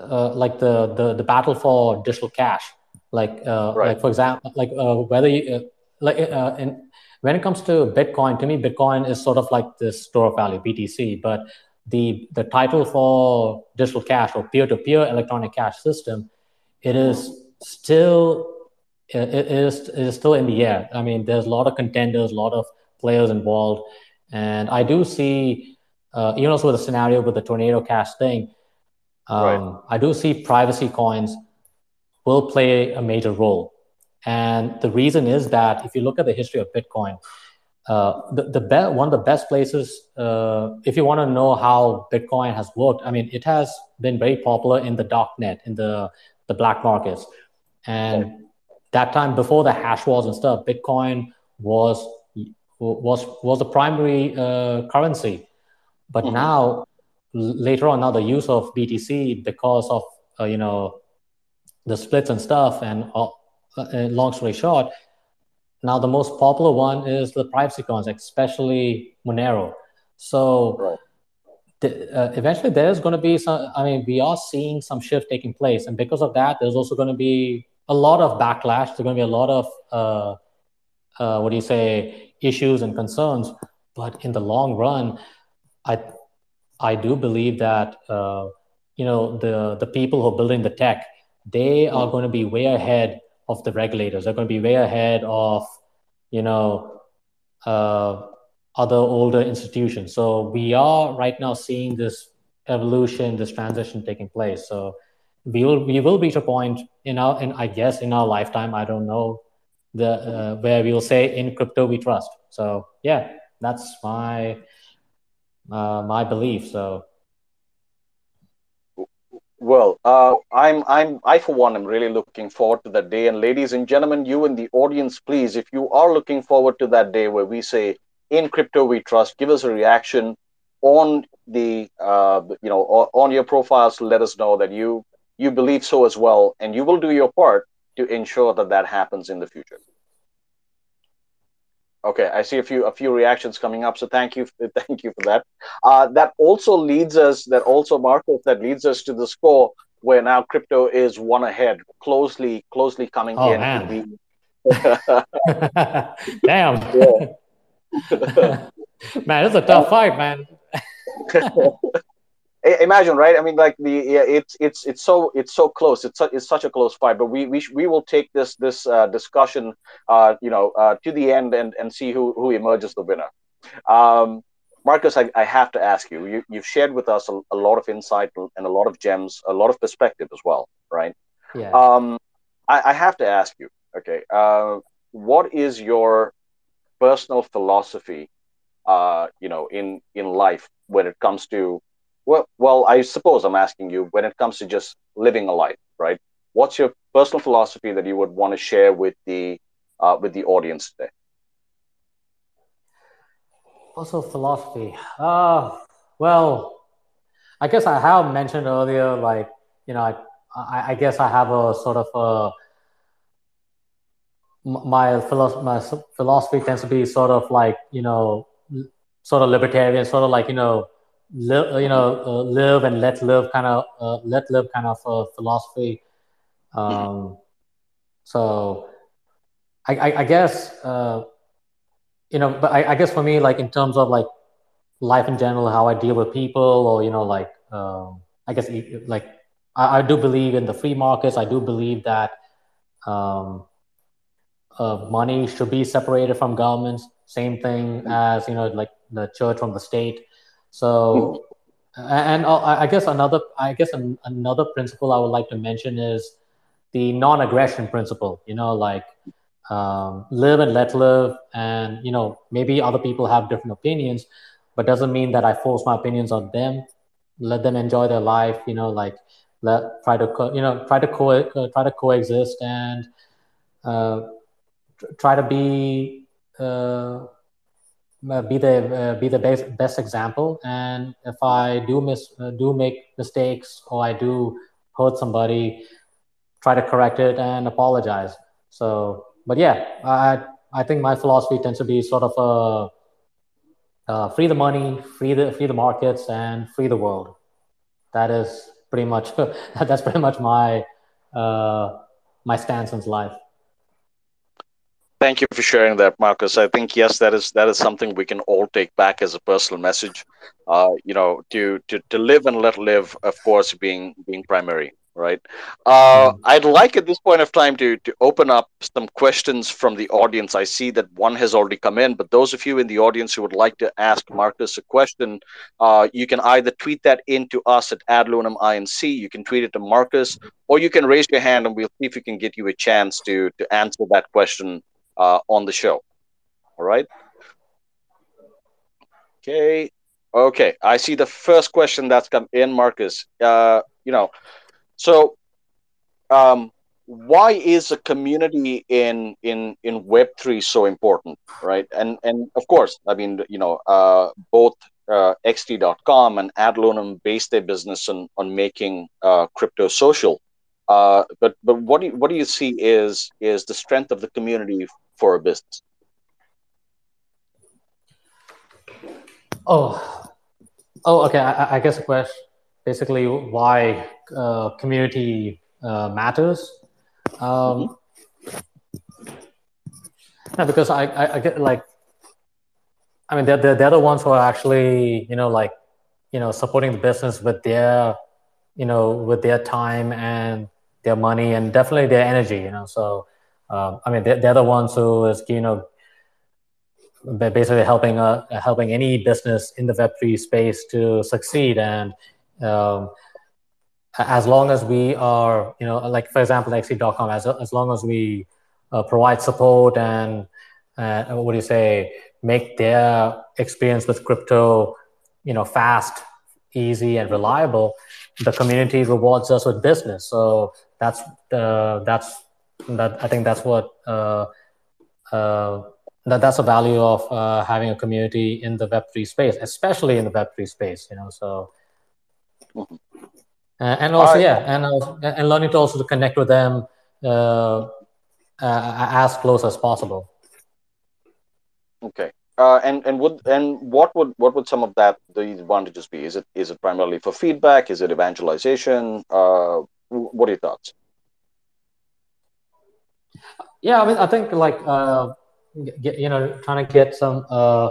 uh, like the, the the battle for digital cash, like uh, right. like for example, like uh, whether you uh, like in, when it comes to Bitcoin, to me, Bitcoin is sort of like the store of value, BTC, but the the title for digital cash or peer-to-peer electronic cash system, it is still it is, it is still in the air. I mean, there's a lot of contenders, a lot of players involved, and I do see, uh, even also with the scenario with the tornado cash thing, um, right. I do see privacy coins will play a major role. And the reason is that if you look at the history of Bitcoin, uh, the, the be- one of the best places, uh, if you want to know how Bitcoin has worked, I mean, it has been very popular in the dark net, in the, the black markets. And that time before the hash wars and stuff, Bitcoin was was was the primary uh, currency. But mm-hmm. now, later on, now the use of BTC because of uh, you know the splits and stuff, and, uh, and long story short, now the most popular one is the privacy coins, especially Monero. So. Right. The, uh, eventually there's going to be some i mean we are seeing some shift taking place and because of that there's also going to be a lot of backlash. There's going to be a lot of uh, uh, what do you say issues and concerns. But in the long run, I I do believe that uh, you know the the people who are building the tech they are going to be way ahead of the regulators. They're going to be way ahead of you know uh, other older institutions. So we are right now seeing this evolution, this transition taking place. So we will we will reach a point in our in I guess in our lifetime I don't know the uh, where we will say in crypto we trust. So yeah, that's my uh, my belief. So
well, uh, I'm I'm I for one am really looking forward to that day. And ladies and gentlemen, you in the audience, please, if you are looking forward to that day where we say in crypto we trust, give us a reaction on the uh, you know on your profiles. Let us know that you you believe so as well, and you will do your part to ensure that that happens in the future. Okay, I see a few a few reactions coming up, so thank you, <laughs> thank you for that. Uh, that also leads us, that also Markose, that leads us to the score where now crypto is one ahead, closely closely coming
oh,
in.
Man. <laughs> Damn. <laughs> man, it's a tough fight, man
imagine right? I mean like the yeah, it's it's it's so it's so close. It's, it's such a close fight but we we, we will take this this uh, discussion uh, you know uh, to the end and and see who who emerges the winner. Um, Markose I, I have to ask you, you you've shared with us a, a, lot of insight and a lot of gems a lot of perspective as well right?
Yeah.
Um i, I have to ask you okay uh, what is your personal philosophy uh you know in in life when it comes to well, well, I suppose I'm asking you when it comes to just living a life, right? What's your personal philosophy that you would want to share with the uh, with the audience today?
Also, philosophy. Uh, well, I guess I have mentioned earlier, like you know, I, I, I guess I have a sort of a my philosophy, my philosophy tends to be sort of like you know, sort of libertarian, sort of like you know live, you know, uh, live and let live kind of uh, let live kind of uh, philosophy. Um, mm-hmm. So, I, I, I guess uh, you know, but I, I, guess for me, like in terms of like life in general, how I deal with people, or you know, like um, I guess like I, I, do believe in the free markets. I do believe that um, uh, money should be separated from governments. Same thing as you know, like the church from the state. So, and I guess another, I guess another principle I would like to mention is the non-aggression principle. You know, like um, live and let live. And you know, maybe other people have different opinions, but doesn't mean that I force my opinions on them. Let them enjoy their life. You know, like let try to co- you know try to co- uh, try to coexist and uh, try to be uh, be the uh, be the best best example. And if I do miss uh, do make mistakes or I do hurt somebody, try to correct it and apologize. So, but yeah, I I think my philosophy tends to be sort of a uh, free the money, free the free the markets, and free the world. That is pretty much <laughs> that's pretty much my uh, my stance in life.
Thank you for sharing that, Markose. I think yes, that is that is something we can all take back as a personal message. Uh, you know, to to to live and let live, of course, being being primary right? Uh, mm-hmm. I'd like at this point of time to to open up some questions from the audience. I see that one has already come in, but those of you in the audience who would like to ask Markose a question, uh, you can either tweet that in to us at AdLunam INC, you can tweet it to Markose, or you can raise your hand and we'll see if we can get you a chance to to answer that question uh, on the show. All right. Okay. Okay. I see the first question that's come in, Markose. Uh, you know, so, um, why is a community in in in Web three so important, right? And and of course, I mean, you know, uh, both uh, XT.com and AdLunam base their business on on making uh, crypto social. Uh, but but what do you, what do you see is is the strength of the community for a business?
Oh, oh, okay. I, I guess the question basically why uh, community uh, matters. Um, yeah, because I, I, I, get like, I mean, they're, they're, they're the ones who are actually, you know, like, you know, supporting the business with their, you know, with their time and their money and definitely their energy, you know. So, um, I mean, they're, they're the ones who is, you know, basically helping uh, helping any business in the Web3 space to succeed. And um, as long as we are, you know, like for example, XT.com, as, as long as we uh, provide support and uh, what do you say, make their experience with crypto, you know, fast, easy, and reliable, the community rewards us with business. So that's uh, that's that. I think that's what uh, uh, that that's a value of uh, having a community in the Web three space, especially in the Web three space. You know, so. Mm-hmm. Uh, and also yeah and uh, and learning to also to connect with them uh, as close as possible
okay uh, and and would and what would what would some of that the advantages be? Is it is it primarily for feedback? Is it evangelization? Uh, what are your thoughts?
Yeah, I mean, I think like uh, get, you know, trying to get some uh,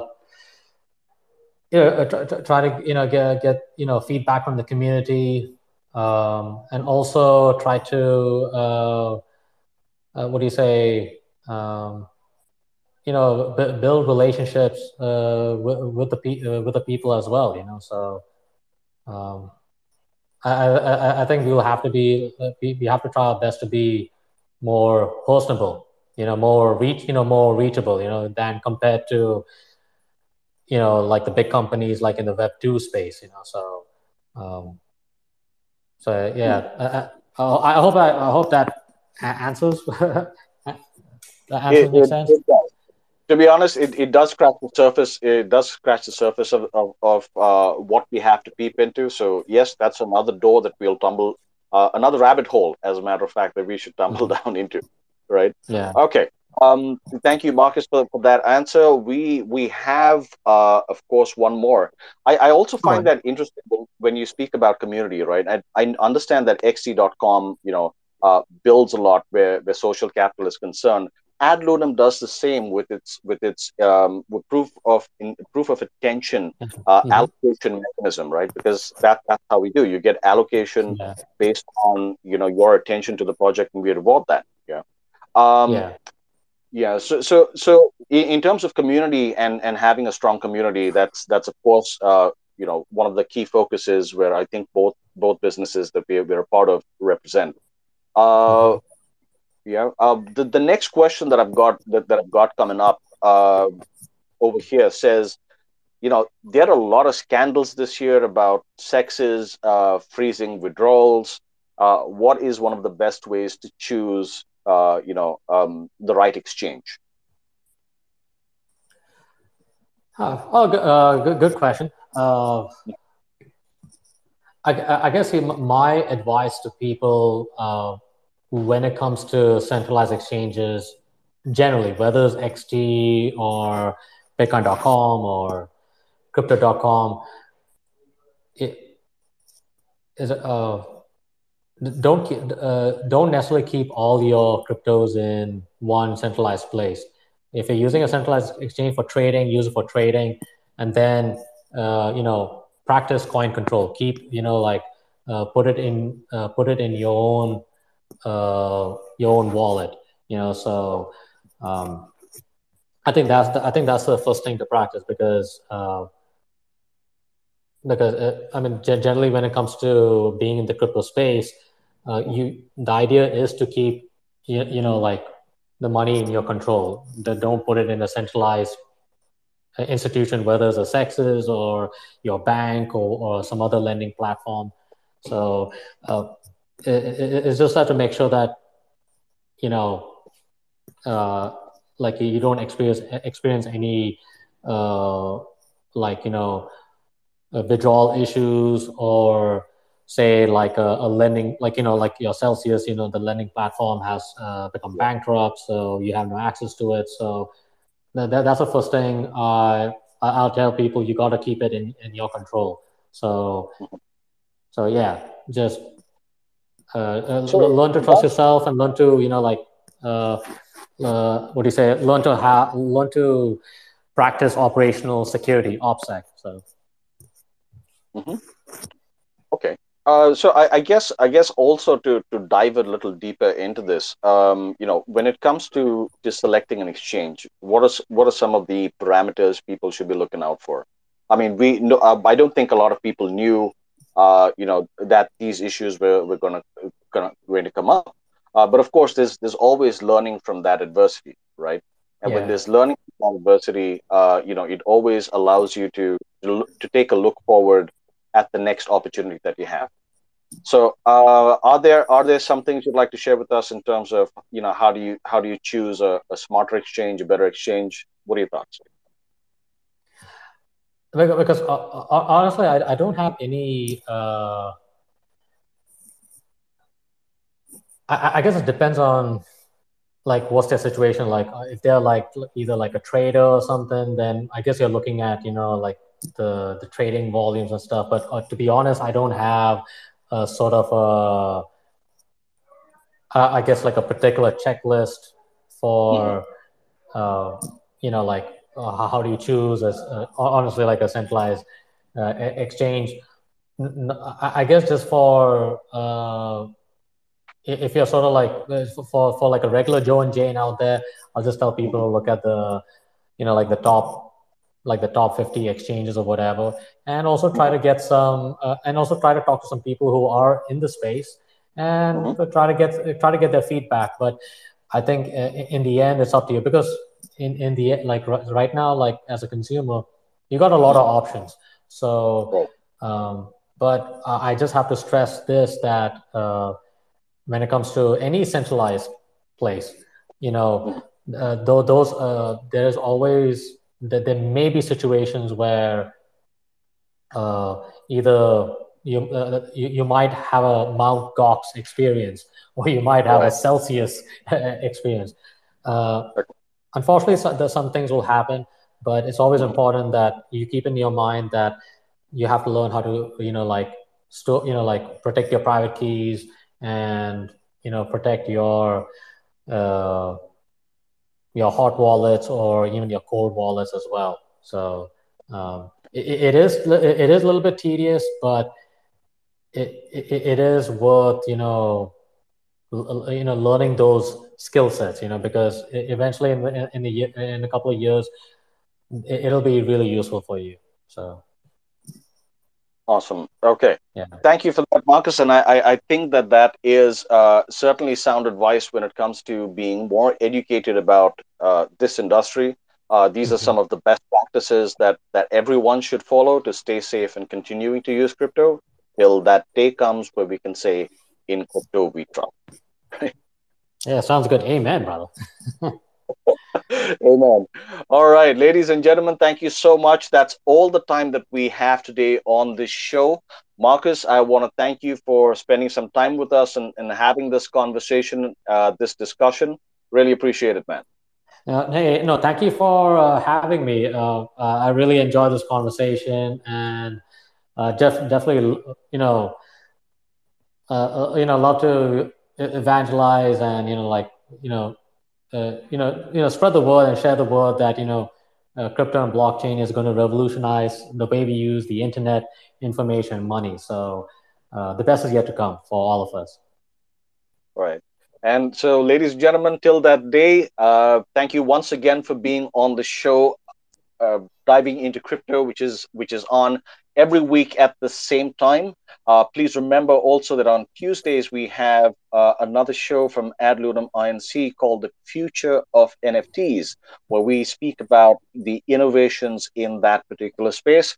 you know, try, try to you know get get you know feedback from the community, um, and also try to uh, uh, what do you say um, you know b- build relationships uh, with, with the pe- uh, with the people as well you know so um, I, I, I think we will have to be we have to try our best to be more personable you know more reach you know more reachable you know than compared to you know like the big companies like in the web 2 space you know so um, so yeah, uh, uh, I hope I, I hope that answers. <laughs> that
answers it, makes sense. It to be honest, it, it does scratch the surface. It does scratch the surface of of, of uh, what we have to peep into. So yes, that's another door that we'll tumble, uh, another rabbit hole, as a matter of fact, that we should tumble mm-hmm. down into. Right.
Yeah.
Okay. Um, thank you, Markose, for, for that answer. We we have, uh, of course, one more. I, I also find that interesting when you speak about community, right? I, I understand that XT.com, you know, uh, builds a lot where, where social capital is concerned. AdLunam does the same with its with its um, with proof of in, proof of attention mm-hmm. uh, mm-hmm. allocation mechanism, right? Because that that's how we do. You get allocation yeah. based on you know your attention to the project, and we reward that. Yeah. Um, yeah yeah so so so in terms of community and and having a strong community that's that's of course uh, you know one of the key focuses where i think both both businesses that we're, we're a part of represent uh, Yeah. Uh, the, the next question that I've got that, that I've got coming up uh, over here says, you know, there are a lot of scandals this year about CEXes, uh, freezing withdrawals. Uh, what is one of the best ways to choose, uh, you know, um, the right exchange?
oh, good, uh, good, good question. I, I, guess my advice to people when it comes to centralized exchanges, generally, whether it's XT or Bitcoin.com or Crypto.com, it is uh, don't uh, don't necessarily keep all your cryptos in one centralized place. If you're using a centralized exchange for trading, use it for trading, and then uh, you know practice coin control. Keep you know like uh, put it in uh, put it in your own uh, your own wallet. You know, so um, I think that's the, I think that's the first thing to practice because uh, because uh, I mean generally when it comes to being in the crypto space, uh, you the idea is to keep you, you know like the money in your control. That don't put it in a centralized uh, institution, whether it's a CEXes or your bank or, or some other lending platform. So uh, it, it's just that to make sure that you know, uh, like you don't experience experience any uh, like you know uh, withdrawal issues or say like a, a, lending like you know like your celsius you know the lending platform has uh, become bankrupt so you have no access to it. So that, that's the first thing i i'll tell people you got to keep it in, in your control. So so yeah just uh, uh so, learn to trust yourself and learn to you know like uh, uh, what do you say learn to have learn to practice operational security opsec so
mm-hmm. okay uh, so I, I, guess I guess also to to dive a little deeper into this, um, you know, when it comes to to selecting an exchange, what is what are some of the parameters people should be looking out for? I mean, we know, uh, I don't think a lot of people knew, uh, you know, that these issues were, were gonna gonna going to come up. Uh, but of course, there's there's always learning from that adversity, right? And yeah. when there's learning from adversity, uh, you know, it always allows you to to take a look forward at the next opportunity that you have. So, uh, are there are there some things you'd like to share with us in terms of you know how do you how do you choose a, a smarter exchange, a better exchange? What are your thoughts?
Because uh, uh, honestly, I, I don't have any. Uh, I, I guess it depends on like what's their situation like uh, if they're like either like a trader or something then i guess you're looking at you know like the the trading volumes and stuff. But uh, to be honest, I don't have a sort of a I guess like a particular checklist for uh, you know like how do you choose as uh, honestly like a centralized uh, exchange. I guess just for uh, if you're sort of like for for like a regular Joe and Jane out there, I'll just tell people to look at the you know like the top like the top 50 exchanges or whatever and also try to get some uh, and also try to talk to some people who are in the space and mm-hmm. try to get try to get their feedback but i think uh, in the end it's up to you because in in the like right now like as a consumer you got a lot of options so um, but i just have to stress this that uh, when it comes to any centralized place you know uh, though those uh, there's always that there may be situations where uh, either you, uh, you, you might have a Mount Gox experience or you might have right. a Celsius <laughs> experience. Uh, unfortunately, so, some things will happen, but it's always important that you keep in your mind that you have to learn how to you know like store you know like protect your private keys and you know protect your uh, your hot wallets or even your cold wallets as well. So um, it, it is it is a little bit tedious, but it, it, it is worth you know you know learning those skill sets. You know because eventually in the, in the in a couple of years, it'll be really useful for you. So.
Awesome. Okay. Yeah. Thank you for that, Markose. And I, I, I think that that is uh, certainly sound advice when it comes to being more educated about uh, this industry. Uh, these mm-hmm. are some of the best practices that that everyone should follow to stay safe and continuing to use crypto till that day comes where we can say, "In crypto we trust." <laughs>
yeah, sounds good. Amen, brother. <laughs>
Amen. All right, ladies and gentlemen, thank you so much. That's all the time that we have today on this show. Markose, I want to thank you for spending some time with us and, and having this conversation, uh, this discussion. Really appreciate it, man.
Uh, hey, no, thank you for uh, having me. Uh, uh I really enjoyed this conversation and uh, def- definitely, you know, uh, you know, love to evangelize and you know, like you know, uh, you know, you know, spread the word and share the word that you know, uh, crypto and blockchain is going to revolutionize the way we use the internet, information, money. So uh, the best is yet to come for all of us.
Right. And so, ladies and gentlemen, till that day, uh, thank you once again for being on the show, uh, diving into crypto, which is which is on every week at the same time. Uh, please remember also that on Tuesdays we have uh, another show from AdLunam INC called The Future of NFTs, where we speak about the innovations in that particular space.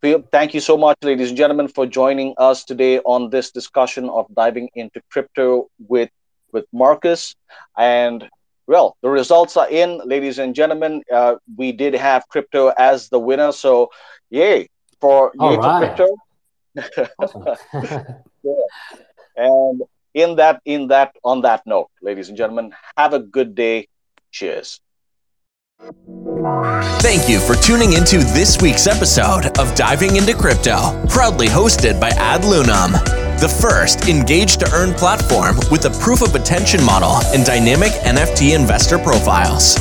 Thank you so much, ladies and gentlemen, for joining us today on this discussion of diving into crypto with, with Markose. And well, the results are in, ladies and gentlemen. Uh, we did have crypto as the winner. So, yay, for All right. Crypto. Awesome. yeah. <laughs> <laughs> And in that, in that, on that note, ladies and gentlemen, have a good day. Cheers.
Thank you for tuning into this week's episode of Diving into Crypto, proudly hosted by AdLunam, the first engage to earn platform with a proof of attention model and dynamic NFT investor profiles.